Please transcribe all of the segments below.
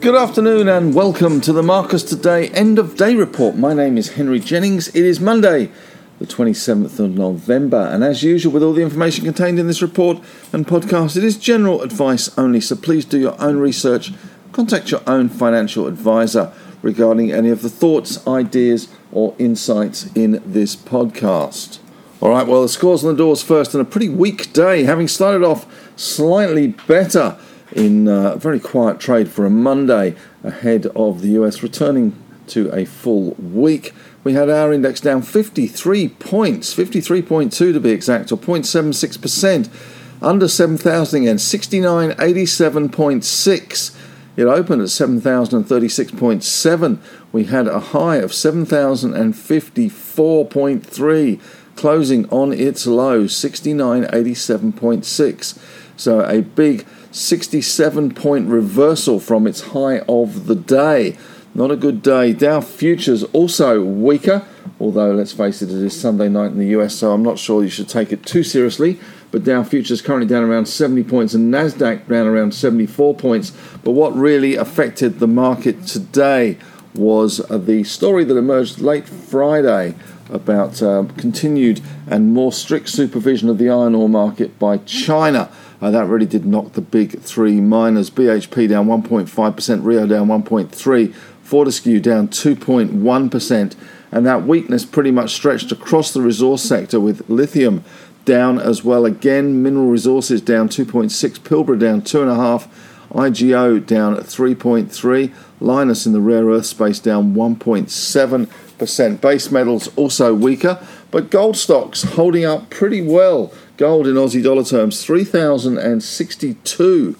Good afternoon and welcome to the Marcus Today End of Day Report. My name is Henry Jennings. It is Monday, the 27th of November, and as usual, with all the information contained in this report and podcast, it is general advice only, so please do your own research. Contact your own financial advisor regarding any of the thoughts, ideas, or insights in this podcast. All right, well, the scores on the doors first, and a pretty weak day, having started off slightly better in a very quiet trade for a Monday ahead of the US returning to a full week. We had our index down 53 points, 53.2 to be exact, or 0.76%, under 7,000 again, 6987.6. It opened at 7,036.7. We had a high of 7,054.3, closing on its low, 6987.6. So a big 67 point reversal from its high of the day. Not a good day. Dow futures also weaker, although let's face it, it is Sunday night in the US, so I'm not sure you should take it too seriously. But Dow futures currently down around 70 points and Nasdaq down around 74 points. But what really affected the market today was the story that emerged late Friday about uh, continued and more strict supervision of the iron ore market by China. Uh, that really did knock the big three miners. BHP down 1.5%, Rio down 1.3%, Fortescue down 2.1%, and that weakness pretty much stretched across the resource sector with lithium down as well. Again, mineral resources down 2.6, Pilbara down 2.5. IGO down at 3.3, Lynas in the rare earth space down 1.7%. Base metals also weaker, but gold stocks holding up pretty well. Gold in Aussie dollar terms, 3,062.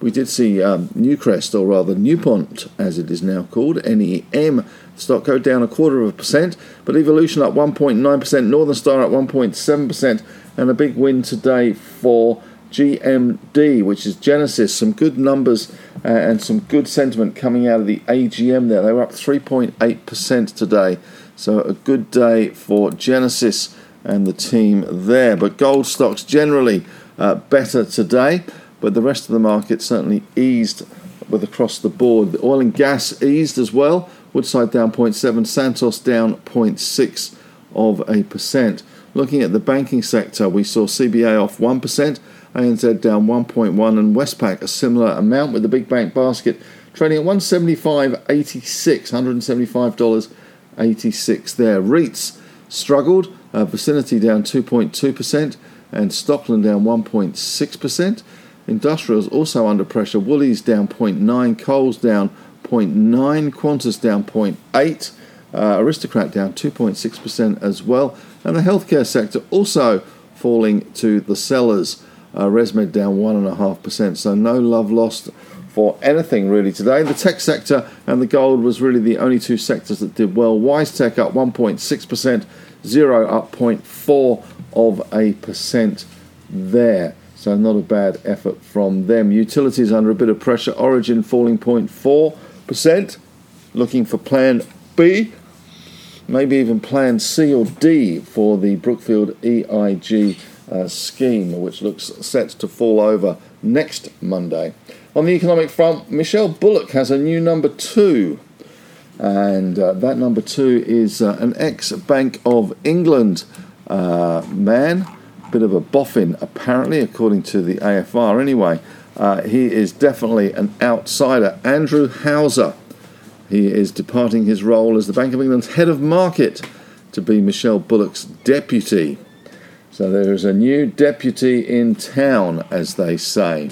We did see um, Newcrest, or rather Newmont, as it is now called, NEM, stock go down a quarter of a percent, but Evolution up 1.9%, Northern Star up 1.7%, and a big win today for GMD, which is Genesis. Some good numbers uh, and some good sentiment coming out of the AGM there. They were up 3.8% today, so a good day for Genesis and the team there. But gold stocks generally uh, better today, but the rest of the market certainly eased with across the board. The oil and gas eased as well. Woodside down 0.7, Santos down 0.6 of a percent. Looking at the banking sector, we saw CBA off 1%, ANZ down 1.1, and Westpac a similar amount with the big bank basket trading at 175.86, $175.86 there. REITs struggled uh, Vicinity down 2.2%, and Stockland down 1.6%. Industrials also under pressure. Woolies down 0.9, Coles down 0.9, Qantas down 0.8, uh, Aristocrat down 2.6% as well, and the healthcare sector also falling to the sellers. Uh, ResMed down 1.5%, so no love lost for anything really today. The tech sector and the gold was really the only two sectors that did well. WiseTech up 1.6%, Xero up 0.4 of a percent there. So not a bad effort from them. Utilities under a bit of pressure. Origin falling 0.4%. Looking for plan B, maybe even plan C or D for the Brookfield EIG uh, scheme, which looks set to fall over next Monday. On the economic front, Michele Bullock has a new number two and uh, that number two is uh, an ex Bank of England uh, man, bit of a boffin apparently, according to the AFR anyway. Uh, he is definitely an outsider. Andrew Hauser. He is departing his role as the Bank of England's head of market to be Michele Bullock's deputy. So there is a new deputy in town, as they say.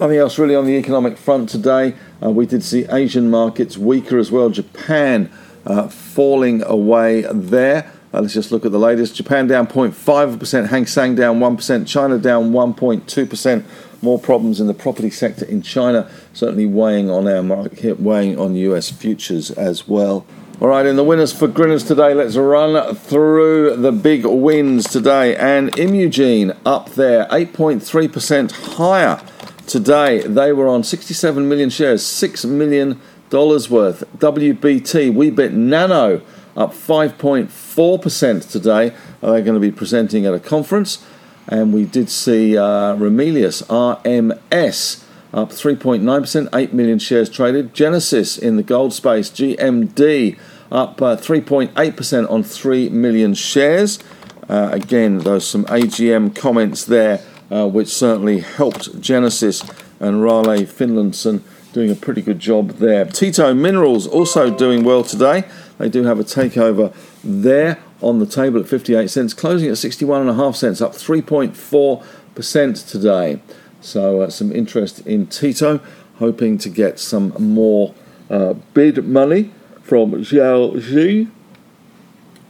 Nothing else really on the economic front today. Uh, we did see Asian markets weaker as well. Japan uh, falling away there. Uh, let's just look at the latest. Japan down 0.5%, Hang Seng down 1%, China down 1.2%. More problems in the property sector in China, certainly weighing on our market, weighing on US futures as well. All right, in the winners for Grinners today, let's run through the big wins today. And Imugene up there, 8.3% higher Today, they were on 67 million shares, $6 million worth. WBT, Weebit Nano, up 5.4% today. They're going to be presenting at a conference. And we did see uh, Ramelius RMS up 3.9%, 8 million shares traded. Genesis in the gold space, GMD up uh, 3.8% on 3 million shares. Uh, again, there's some AGM comments there, uh, which certainly helped Genesis and Raleigh Finlayson doing a pretty good job there. Tietto Minerals also doing well today. They do have a takeover there on the table at 58 cents, closing at 61.5 cents, up 3.4% today. So, uh, some interest in Tietto, hoping to get some more uh, bid money from Zhaojin,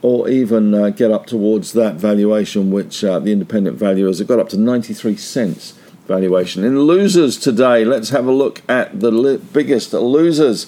or even uh, get up towards that valuation which uh, the independent valuers have got up to 93 cents valuation. In losers today, let's have a look at the li- biggest losers,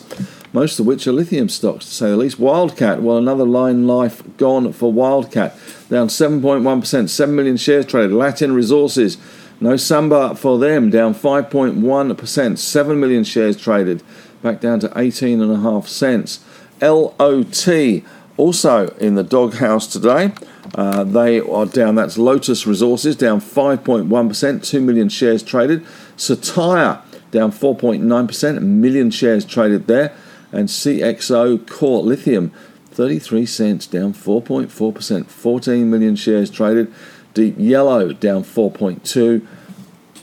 most of which are lithium stocks, to say the least. Wildcat, well, another line life gone for Wildcat, down 7.1%, 7 million shares traded. Latin Resources, no samba for them, down 5.1%, 7 million shares traded, back down to 18.5 cents. LOT, also in the doghouse today. Uh, they are down, that's Lotus Resources, down 5.1%, 2 million shares traded. Satire, down 4.9%, a million shares traded there. And CXO Core Lithium, 33 cents, down 4.4%, 14 million shares traded. Deep Yellow, down 4.2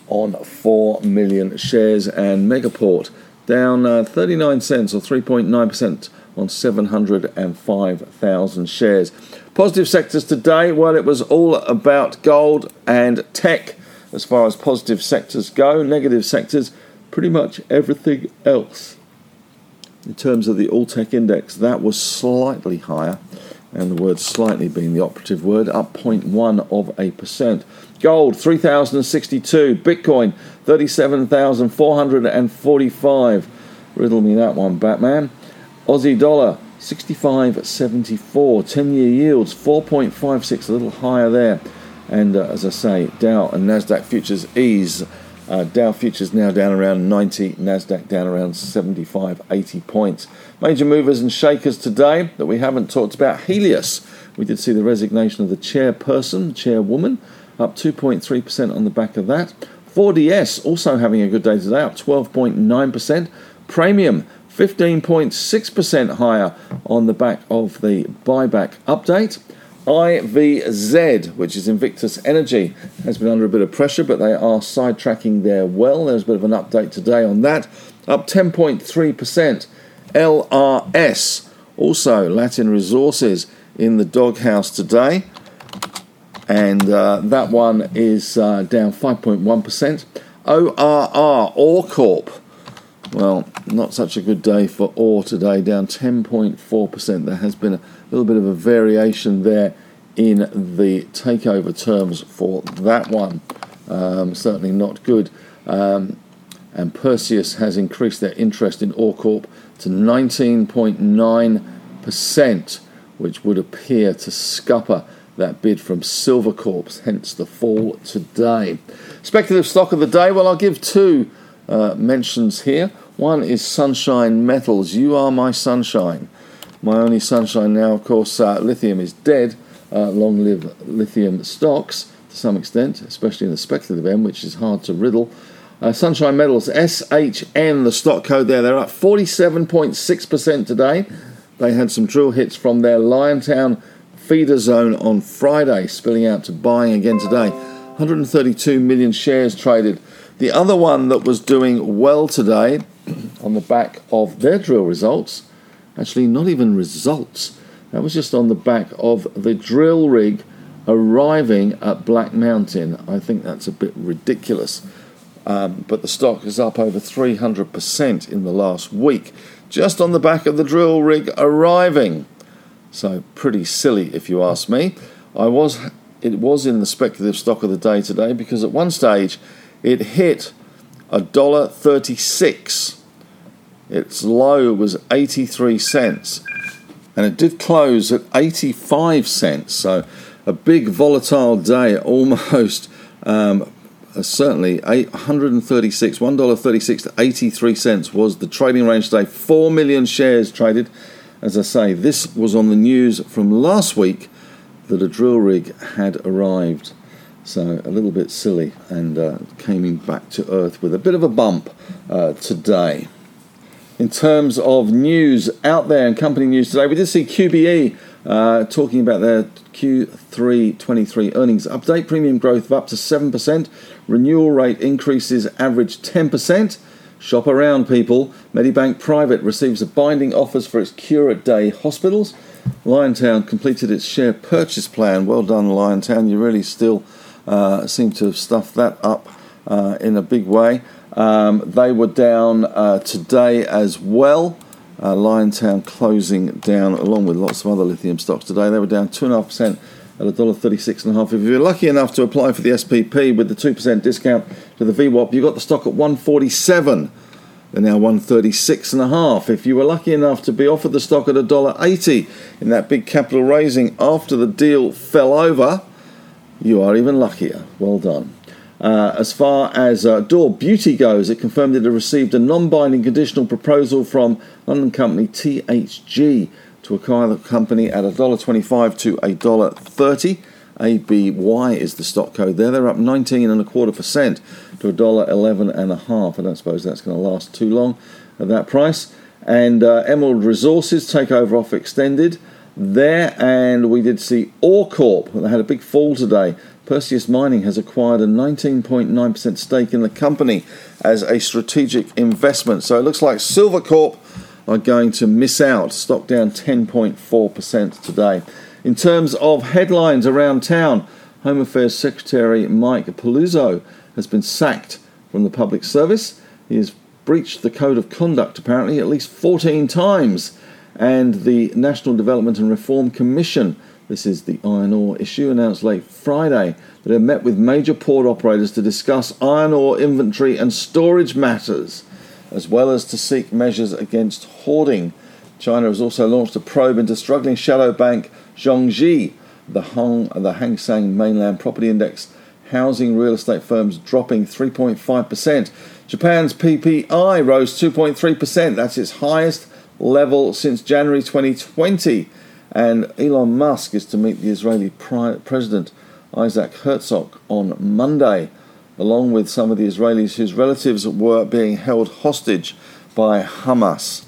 on 4 million shares. And Megaport, down uh, 39 cents or 3.9% on 705,000 shares. Positive sectors today, well, it was all about gold and tech as far as positive sectors go. Negative sectors, pretty much everything else. In terms of the all tech index, that was slightly higher, and the word slightly being the operative word, up 0.1 of a percent. Gold 3062, Bitcoin 37,445. Riddle me that one, Batman. Aussie dollar 65.74. 10 year yields 4.56, a little higher there. And uh, as I say, Dow and Nasdaq futures ease. Uh, Dow futures now down around 90, Nasdaq down around 75, 80 points. Major movers and shakers today that we haven't talked about. Healius, we did see the resignation of the chairperson, chairwoman, up 2.3% on the back of that. 4DS also having a good day today, up 12.9%. Praemium 15.6% higher on the back of the buyback update. IVZ, which is Invictus Energy, has been under a bit of pressure, but they are sidetracking there well. There's a bit of an update today on that. Up 10.3%. LRS, also Latin Resources, in the doghouse today. And uh, that one is uh, down 5.1%. ORR, OreCorp, well, not such a good day for ore today, down 10.4%. There has been a little bit of a variation there in the takeover terms for that one. Um, certainly not good. Um, and Perseus has increased their interest in OreCorp to 19.9%, which would appear to scupper that bid from Silvercorp, hence the fall today. Speculative stock of the day, well, I'll give two uh, mentions here. One is Sunshine Metals. You are my sunshine. My only sunshine now, of course, uh, lithium is dead. Uh, long live lithium stocks to some extent, especially in the speculative end, which is hard to riddle. Uh, Sunshine Metals, SHN, the stock code there, they're up 47.6% today. They had some drill hits from their Liontown feeder zone on Friday, spilling out to buying again today. 132 million shares traded. The other one that was doing well today on the back of their drill results. Actually, not even results. That was just on the back of the drill rig arriving at Black Mountain. I think that's a bit ridiculous. Um, but the stock is up over 300% in the last week, just on the back of the drill rig arriving. So pretty silly, if you ask me. I was, it was in the speculative stock of the day today because at one stage it hit a dollar thirty-six. Its low was 83 cents, and it did close at 85 cents. So a big volatile day, almost um, uh, certainly 136, $1.36 to 83 cents was the trading range today. 4 million shares traded, As I say, this was on the news from last week that a drill rig had arrived. So a little bit silly and uh, came back to earth with a bit of a bump uh, today. In terms of news out there and company news today, we did see QBE uh, talking about their Q3 23 earnings update. Premium growth of up to 7%. Renewal rate increases average 10%. Shop around, people. Medibank Private receives a binding offers for its Curate Day hospitals. Liontown completed its share purchase plan. Well done, Liontown. You really still uh, seem to have stuffed that up uh, in a big way. Um, they were down uh, today as well. Uh, Liontown closing down along with lots of other lithium stocks today. They were down 2.5% at $1.36.5. If you're lucky enough to apply for the SPP with the 2% discount to the VWAP, you got the stock at 147 they're now 136.5. If you were lucky enough to be offered the stock at $1.80 in that big capital raising after the deal fell over, you are even luckier. Well done. Uh, as far as uh, Door Beauty goes, it confirmed it had received a non binding conditional proposal from London company THG to acquire the company at $1.25 to $1.30. ABY is the stock code there. They're up 19 and a quarter percent to a dollar 11 and a half. I don't suppose that's going to last too long at that price. And uh, Emerald Resources takeover offer extended there, and we did see OreCorp. They had a big fall today. Perseus Mining has acquired a 19.9% stake in the company as a strategic investment. So it looks like Silvercorp are going to miss out. Stock down 10.4% today. In terms of headlines around town, Home Affairs Secretary Mike Pezzullo has been sacked from the public service. He has breached the code of conduct apparently at least 14 times. And the National Development and Reform Commission, this is the iron ore issue, announced late Friday that it met with major port operators to discuss iron ore inventory and storage matters, as well as to seek measures against hoarding. China has also launched a probe into struggling shadow bank Zhongzhi, the, Hong, the Hang Seng Mainland Property Index, housing real estate firms dropping 3.5%. Japan's PPI rose 2.3%. That's its highest level since January 2020. And Elon Musk is to meet the Israeli President Isaac Herzog on Monday, along with some of the Israelis whose relatives were being held hostage by Hamas.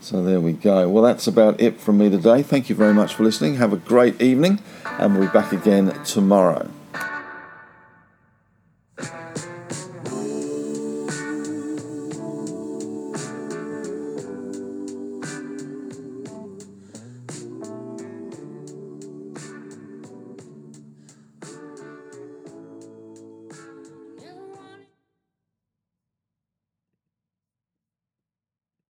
So there we go. Well, that's about it from me today. Thank you very much for listening. Have a great evening, and we'll be back again tomorrow.